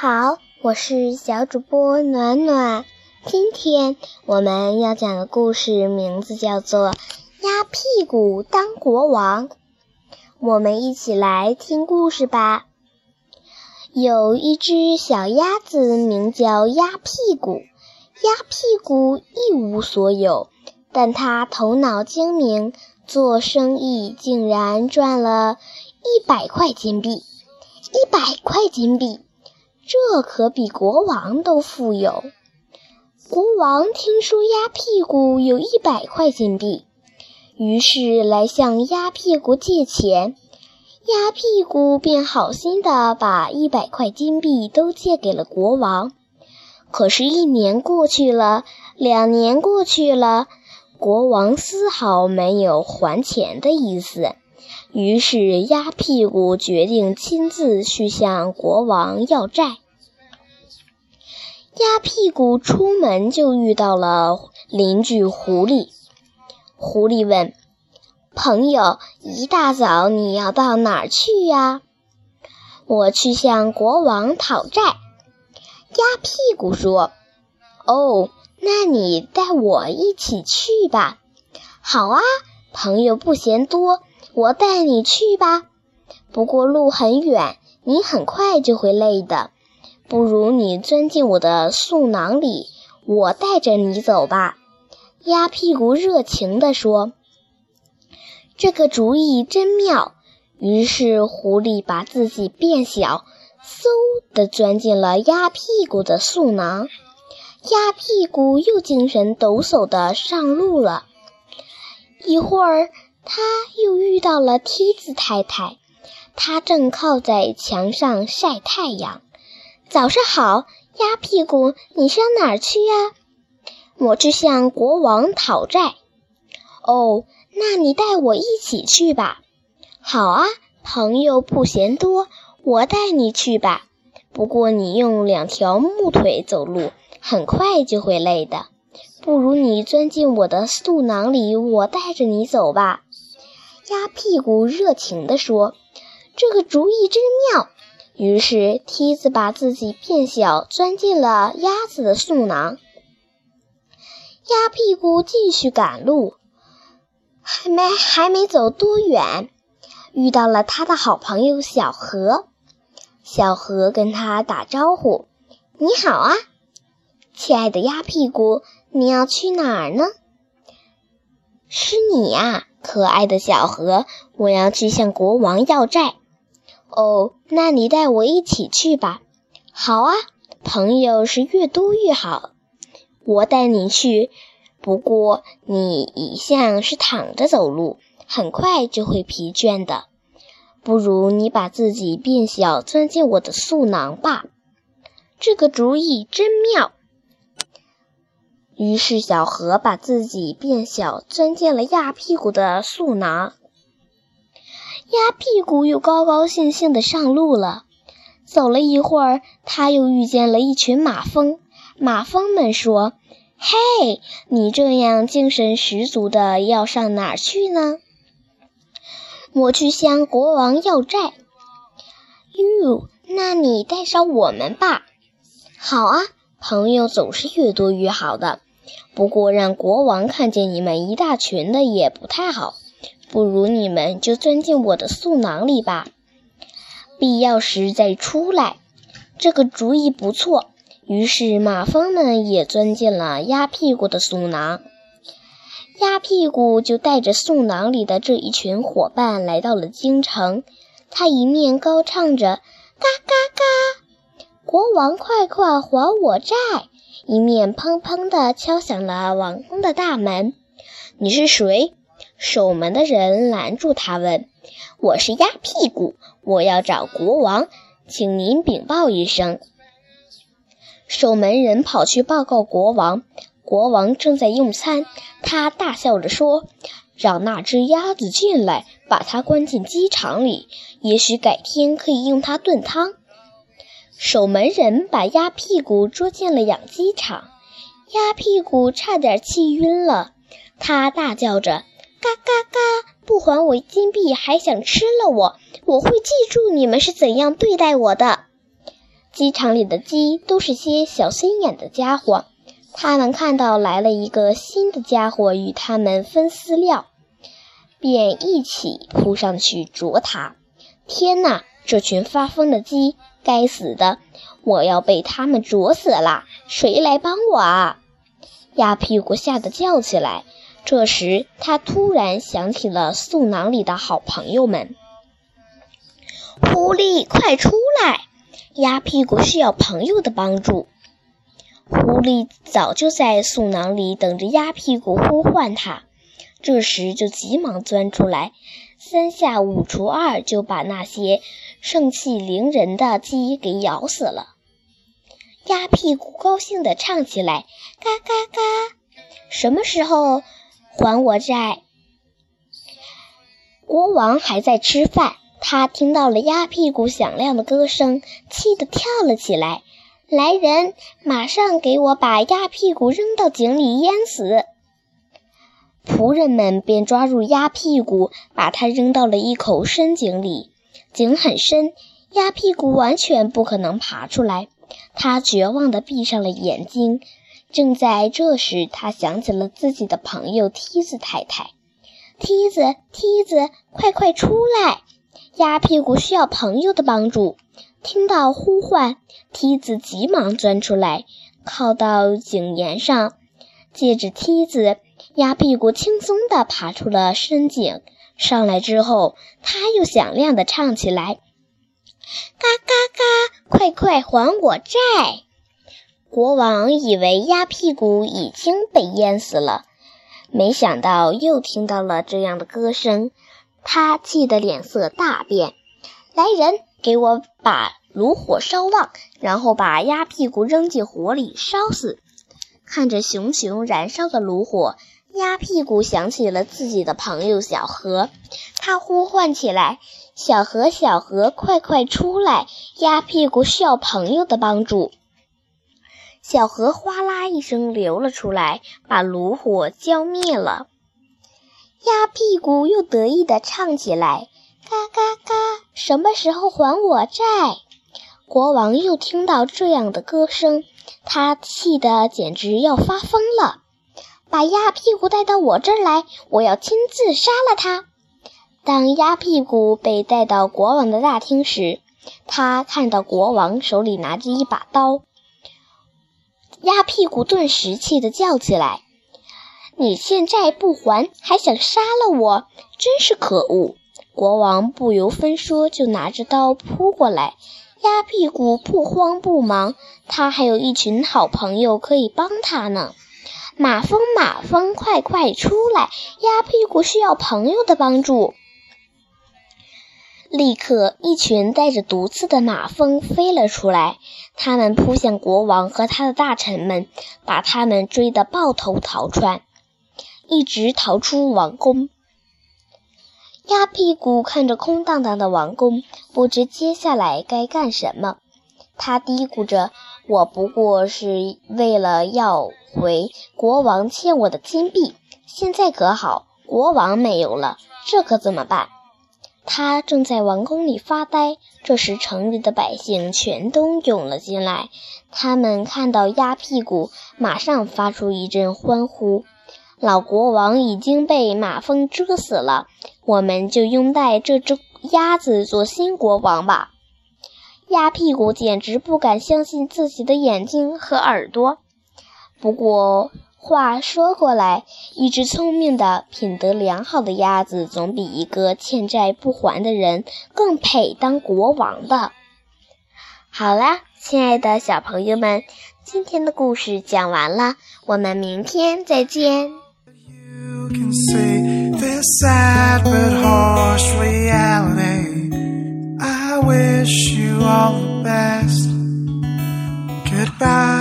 好，我是小主播暖暖。今天我们要讲的故事名字叫做《鸭屁股当国王》。我们一起来听故事吧。有一只小鸭子，名叫鸭屁股。鸭屁股一无所有，但它头脑精明，做生意竟然赚了一百块金币。一百块金币。这可比国王都富有。国王听说鸭屁股有一百块金币，于是来向鸭屁股借钱。鸭屁股便好心的把一百块金币都借给了国王。可是，一年过去了，两年过去了，国王丝毫没有还钱的意思。于是，鸭屁股决定亲自去向国王要债。鸭屁股出门就遇到了邻居狐狸。狐狸问：“朋友，一大早你要到哪儿去呀？”“我去向国王讨债。”鸭屁股说：“哦，那你带我一起去吧。”“好啊，朋友不嫌多。”我带你去吧，不过路很远，你很快就会累的。不如你钻进我的素囊里，我带着你走吧。”鸭屁股热情地说。“这个主意真妙。”于是狐狸把自己变小，嗖地钻进了鸭屁股的素囊。鸭屁股又精神抖擞地上路了。一会儿。他又遇到了梯子太太，她正靠在墙上晒太阳。早上好，鸭屁股，你上哪儿去呀？我去向国王讨债。哦，那你带我一起去吧。好啊，朋友不嫌多，我带你去吧。不过你用两条木腿走路，很快就会累的。不如你钻进我的肚囊里，我带着你走吧。鸭屁股热情地说：“这个主意真妙。”于是梯子把自己变小，钻进了鸭子的嗉囊。鸭屁股继续赶路，还没还没走多远，遇到了他的好朋友小河。小河跟他打招呼：“你好啊，亲爱的鸭屁股，你要去哪儿呢？”是你呀。可爱的小河，我要去向国王要债。哦，那你带我一起去吧。好啊，朋友是越多越好。我带你去，不过你一向是躺着走路，很快就会疲倦的。不如你把自己变小，钻进我的素囊吧。这个主意真妙。于是，小河把自己变小，钻进了鸭屁股的素囊。鸭屁股又高高兴兴地上路了。走了一会儿，他又遇见了一群马蜂。马蜂们说：“嘿，你这样精神十足的，要上哪儿去呢？”“我去向国王要债。”“哟，那你带上我们吧。”“好啊，朋友总是越多越好的。”不过，让国王看见你们一大群的也不太好。不如你们就钻进我的素囊里吧，必要时再出来。这个主意不错。于是，马蜂们也钻进了鸭屁股的素囊。鸭屁股就带着素囊里的这一群伙伴来到了京城。他一面高唱着“嘎嘎嘎，国王快快还我债”。一面砰砰地敲响了王宫的大门。你是谁？守门的人拦住他问：“我是鸭屁股，我要找国王，请您禀报一声。”守门人跑去报告国王。国王正在用餐，他大笑着说：“让那只鸭子进来，把它关进鸡场里，也许改天可以用它炖汤。”守门人把鸭屁股捉进了养鸡场，鸭屁股差点气晕了。他大叫着：“嘎嘎嘎！不还我金币，还想吃了我！我会记住你们是怎样对待我的。”鸡场里的鸡都是些小心眼的家伙，他们看到来了一个新的家伙与他们分饲料，便一起扑上去啄它。天哪！这群发疯的鸡，该死的！我要被他们啄死了！谁来帮我啊？鸭屁股吓得叫起来。这时，他突然想起了素囊里的好朋友们。狐狸，快出来！鸭屁股需要朋友的帮助。狐狸早就在素囊里等着鸭屁股呼唤他，这时就急忙钻出来，三下五除二就把那些。盛气凌人的鸡给咬死了，鸭屁股高兴地唱起来：“嘎嘎嘎！什么时候还我债？”国王还在吃饭，他听到了鸭屁股响亮的歌声，气得跳了起来：“来人，马上给我把鸭屁股扔到井里淹死！”仆人们便抓住鸭屁股，把它扔到了一口深井里。井很深，鸭屁股完全不可能爬出来。他绝望地闭上了眼睛。正在这时，他想起了自己的朋友梯子太太。梯子，梯子，快快出来！鸭屁股需要朋友的帮助。听到呼唤，梯子急忙钻出来，靠到井沿上。借着梯子，鸭屁股轻松地爬出了深井。上来之后，他又响亮地唱起来：“嘎嘎嘎，快快还我债！”国王以为鸭屁股已经被淹死了，没想到又听到了这样的歌声，他气得脸色大变。来人，给我把炉火烧旺，然后把鸭屁股扔进火里烧死。看着熊熊燃烧的炉火。鸭屁股想起了自己的朋友小河，他呼唤起来：“小河，小河，快快出来！鸭屁股需要朋友的帮助。”小河哗啦一声流了出来，把炉火浇灭了。鸭屁股又得意地唱起来：“嘎嘎嘎，什么时候还我债？”国王又听到这样的歌声，他气得简直要发疯了。把鸭屁股带到我这儿来，我要亲自杀了他。当鸭屁股被带到国王的大厅时，他看到国王手里拿着一把刀。鸭屁股顿时气得叫起来：“你欠债不还，还想杀了我，真是可恶！”国王不由分说就拿着刀扑过来。鸭屁股不慌不忙，他还有一群好朋友可以帮他呢。马蜂，马蜂，快快出来！鸭屁股需要朋友的帮助。立刻，一群带着毒刺的马蜂飞了出来，它们扑向国王和他的大臣们，把他们追得抱头逃窜，一直逃出王宫。鸭屁股看着空荡荡的王宫，不知接下来该干什么。他嘀咕着：“我不过是为了要……”回国王欠我的金币，现在可好，国王没有了，这可怎么办？他正在王宫里发呆，这时城里的百姓全都涌了进来。他们看到鸭屁股，马上发出一阵欢呼：“老国王已经被马蜂蛰死了，我们就拥戴这只鸭子做新国王吧！”鸭屁股简直不敢相信自己的眼睛和耳朵。不过话说回来，一只聪明的、品德良好的鸭子，总比一个欠债不还的人更配当国王的。好啦，亲爱的小朋友们，今天的故事讲完了，我们明天再见。You can see I wish you all the best. Goodbye.